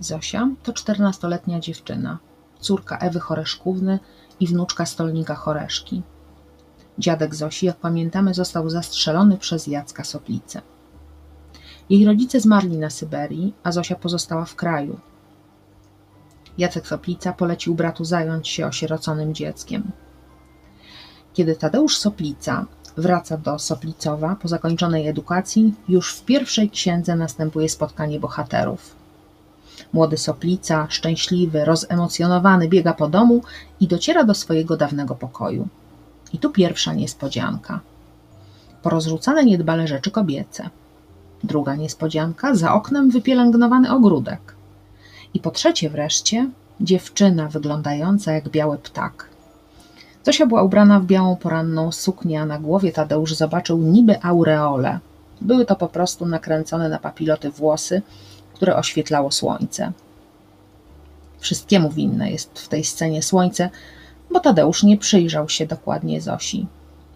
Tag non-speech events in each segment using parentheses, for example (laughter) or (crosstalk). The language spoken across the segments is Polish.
Zosia to czternastoletnia dziewczyna, córka Ewy Choreszkówny i wnuczka stolnika Choreszki. Dziadek Zosi, jak pamiętamy, został zastrzelony przez Jacka Soplicę. Jej rodzice zmarli na Syberii, a Zosia pozostała w kraju. Jacek Soplica polecił bratu zająć się osieroconym dzieckiem. Kiedy Tadeusz Soplica wraca do Soplicowa po zakończonej edukacji, już w pierwszej księdze następuje spotkanie bohaterów. Młody Soplica, szczęśliwy, rozemocjonowany, biega po domu i dociera do swojego dawnego pokoju. I tu pierwsza niespodzianka. Porozrzucane niedbale rzeczy kobiece. Druga niespodzianka, za oknem wypielęgnowany ogródek. I po trzecie wreszcie, dziewczyna wyglądająca jak biały ptak. Zosia była ubrana w białą poranną suknię, a na głowie Tadeusz zobaczył niby aureole. Były to po prostu nakręcone na papiloty włosy, które oświetlało słońce. Wszystkiemu winne jest w tej scenie słońce, bo Tadeusz nie przyjrzał się dokładnie Zosi.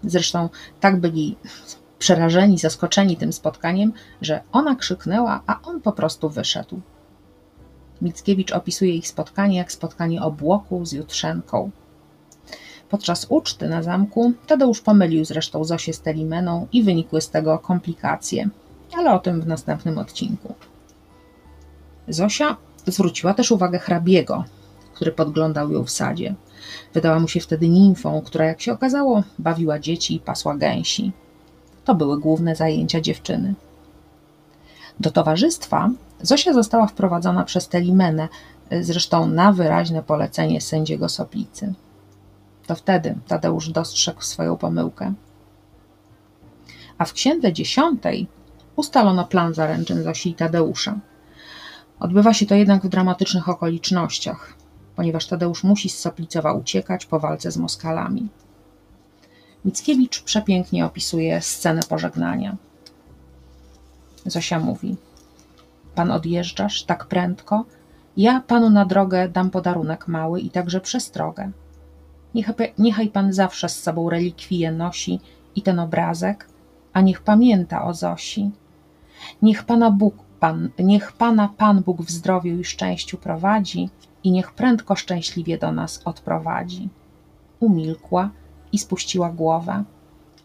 Zresztą tak byli przerażeni, zaskoczeni tym spotkaniem, że ona krzyknęła, a on po prostu wyszedł. Mickiewicz opisuje ich spotkanie jak spotkanie obłoku z jutrzenką. Podczas uczty na zamku Tadeusz pomylił zresztą Zosię z Telimeną i wynikły z tego komplikacje, ale o tym w następnym odcinku. Zosia zwróciła też uwagę hrabiego, który podglądał ją w sadzie. Wydała mu się wtedy nimfą, która, jak się okazało, bawiła dzieci i pasła gęsi. To były główne zajęcia dziewczyny. Do towarzystwa Zosia została wprowadzona przez Telimenę, zresztą na wyraźne polecenie sędziego Soplicy. To wtedy Tadeusz dostrzegł swoją pomyłkę. A w księdze dziesiątej ustalono plan zaręczyn Zosi i Tadeusza. Odbywa się to jednak w dramatycznych okolicznościach, ponieważ Tadeusz musi z Soplicowa uciekać po walce z Moskalami. Mickiewicz przepięknie opisuje scenę pożegnania. Zosia mówi: Pan odjeżdżasz tak prędko, ja panu na drogę dam podarunek mały i także przestrogę. Niechaj, niechaj pan zawsze z sobą relikwie nosi i ten obrazek, a niech pamięta o Zosi. Niech pana Bóg Pan, niech Pana Pan Bóg w zdrowiu i szczęściu prowadzi i niech prędko szczęśliwie do nas odprowadzi. Umilkła i spuściła głowę.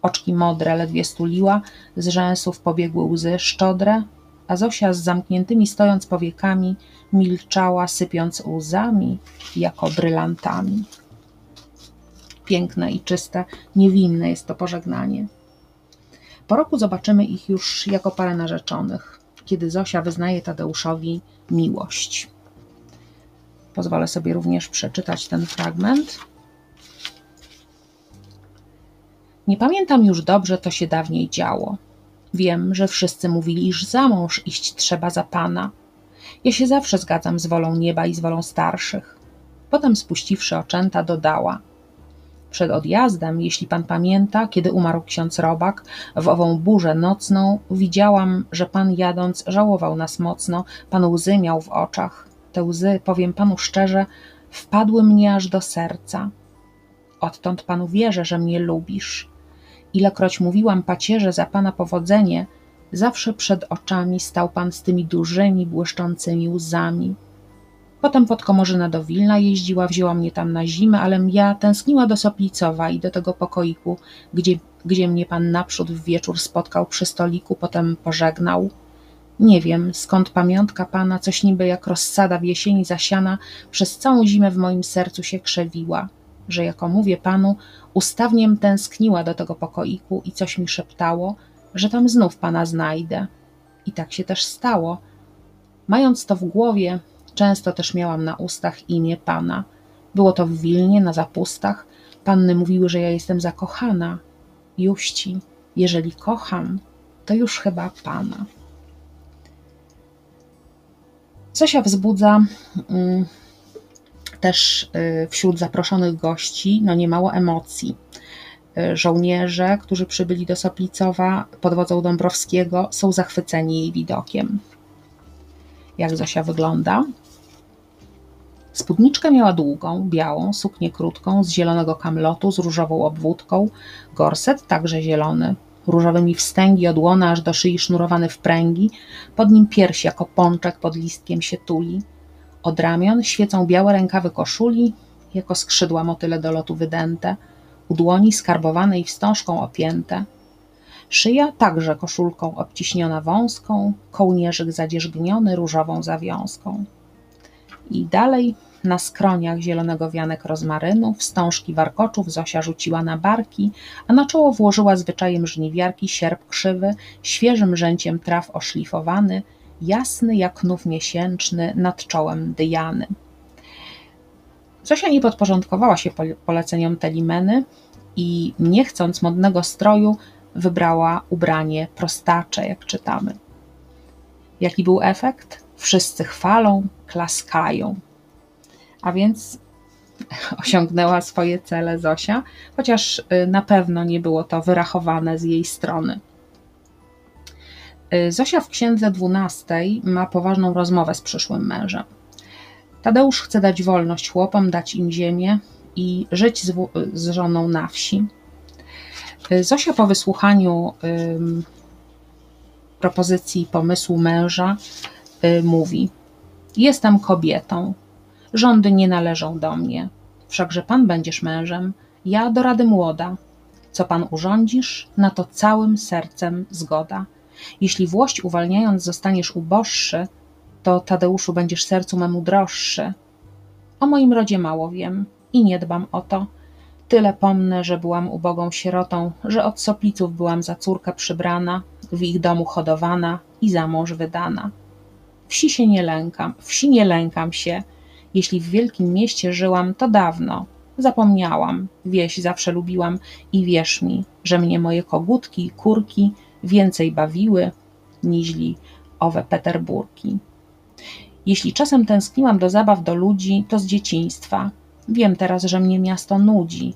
Oczki modre ledwie stuliła, z rzęsów pobiegły łzy szczodre, a Zosia z zamkniętymi stojąc powiekami milczała, sypiąc łzami jako brylantami. Piękne i czyste, niewinne jest to pożegnanie. Po roku zobaczymy ich już jako parę narzeczonych kiedy Zosia wyznaje Tadeuszowi miłość. Pozwolę sobie również przeczytać ten fragment. Nie pamiętam już dobrze, to się dawniej działo. Wiem, że wszyscy mówili, iż za mąż iść trzeba za pana. Ja się zawsze zgadzam z wolą nieba i z wolą starszych. Potem spuściwszy oczęta, dodała: przed odjazdem, jeśli pan pamięta, kiedy umarł ksiądz Robak, w ową burzę nocną, widziałam, że pan jadąc żałował nas mocno, pan łzy miał w oczach. Te łzy, powiem panu szczerze, wpadły mnie aż do serca. Odtąd panu wierzę, że mnie lubisz. Ilekroć mówiłam pacierze za pana powodzenie, zawsze przed oczami stał pan z tymi dużymi, błyszczącymi łzami. Potem pod Komorzyna do Wilna jeździła, wzięła mnie tam na zimę, ale ja tęskniła do Soplicowa i do tego pokoiku, gdzie, gdzie mnie pan naprzód w wieczór spotkał przy stoliku, potem pożegnał. Nie wiem, skąd pamiątka pana, coś niby jak rozsada w jesieni zasiana, przez całą zimę w moim sercu się krzewiła, że jako mówię panu, ustawniem tęskniła do tego pokoiku i coś mi szeptało, że tam znów pana znajdę. I tak się też stało. Mając to w głowie, Często też miałam na ustach imię pana. Było to w Wilnie, na zapustach. Panny mówiły, że ja jestem zakochana. Juści, jeżeli kocham, to już chyba pana. Zosia wzbudza mm, też y, wśród zaproszonych gości no niemało emocji. Y, żołnierze, którzy przybyli do Soplicowa pod wodzą Dąbrowskiego, są zachwyceni jej widokiem. Jak Zosia wygląda? Spódniczkę miała długą, białą, suknię krótką, z zielonego kamlotu, z różową obwódką, gorset także zielony, różowymi wstęgi od łona aż do szyi sznurowany w pręgi, pod nim pierś jako pączek pod listkiem się tuli. Od ramion świecą białe rękawy koszuli, jako skrzydła motyle do lotu wydęte, u dłoni skarbowane i wstążką opięte. Szyja także koszulką obciśniona wąską, kołnierzyk zadzierzgniony różową zawiązką. I dalej na skroniach zielonego wianek rozmarynu, wstążki warkoczów Zosia rzuciła na barki, a na czoło włożyła zwyczajem żniwiarki sierp krzywy, świeżym rzęciem traw oszlifowany, jasny jak nów miesięczny nad czołem Dyjany. Zosia nie podporządkowała się poleceniom Telimeny i nie chcąc modnego stroju, wybrała ubranie prostacze, jak czytamy. Jaki był efekt? Wszyscy chwalą, klaskają. A więc (laughs) osiągnęła swoje cele Zosia, chociaż y, na pewno nie było to wyrachowane z jej strony. Y, Zosia w księdze 12 ma poważną rozmowę z przyszłym mężem. Tadeusz chce dać wolność chłopom, dać im ziemię i żyć z, z żoną na wsi. Y, Zosia po wysłuchaniu propozycji pomysłu męża y, mówi: Jestem kobietą, rządy nie należą do mnie, wszakże pan będziesz mężem, ja do rady młoda. Co pan urządzisz, na to całym sercem zgoda. Jeśli włość uwalniając zostaniesz uboższy, to Tadeuszu będziesz sercu memu droższy. O moim rodzie mało wiem i nie dbam o to. Tyle pomnę, że byłam ubogą sierotą, że od sopliców byłam za córkę przybrana, w ich domu hodowana i za mąż wydana. Wsi się nie lękam, wsi nie lękam się. Jeśli w wielkim mieście żyłam, to dawno. Zapomniałam, wieś zawsze lubiłam i wierz mi, że mnie moje kogutki kurki więcej bawiły, niźli owe Peterburki. Jeśli czasem tęskniłam do zabaw do ludzi, to z dzieciństwa. Wiem teraz, że mnie miasto nudzi.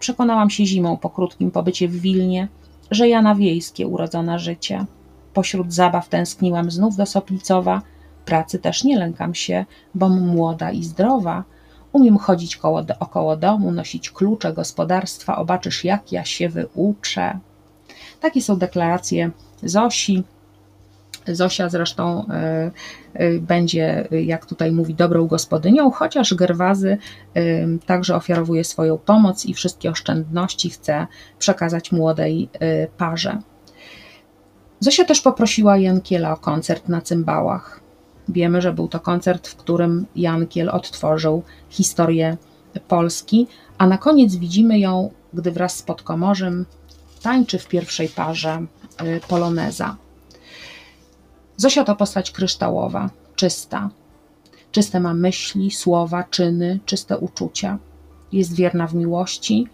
Przekonałam się zimą po krótkim pobycie w Wilnie, że ja na wiejskie urodzona życie. Pośród zabaw tęskniłam znów do Soplicowa, pracy też nie lękam się, bom młoda i zdrowa. Umiem chodzić koło, około domu, nosić klucze gospodarstwa, obaczysz jak ja się wyuczę. Takie są deklaracje Zosi, Zosia zresztą e, e, będzie, jak tutaj mówi, dobrą gospodynią, chociaż Gerwazy także ofiarowuje swoją pomoc i wszystkie oszczędności chce przekazać młodej parze. Zosia też poprosiła Jankiela o koncert na cymbałach. Wiemy, że był to koncert, w którym Jankiel odtworzył historię Polski, a na koniec widzimy ją, gdy wraz z Podkomorzem tańczy w pierwszej parze poloneza. Zosia to postać kryształowa, czysta. Czyste ma myśli, słowa, czyny, czyste uczucia. Jest wierna w miłości,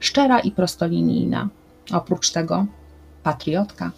szczera i prostolinijna. Oprócz tego patriotka.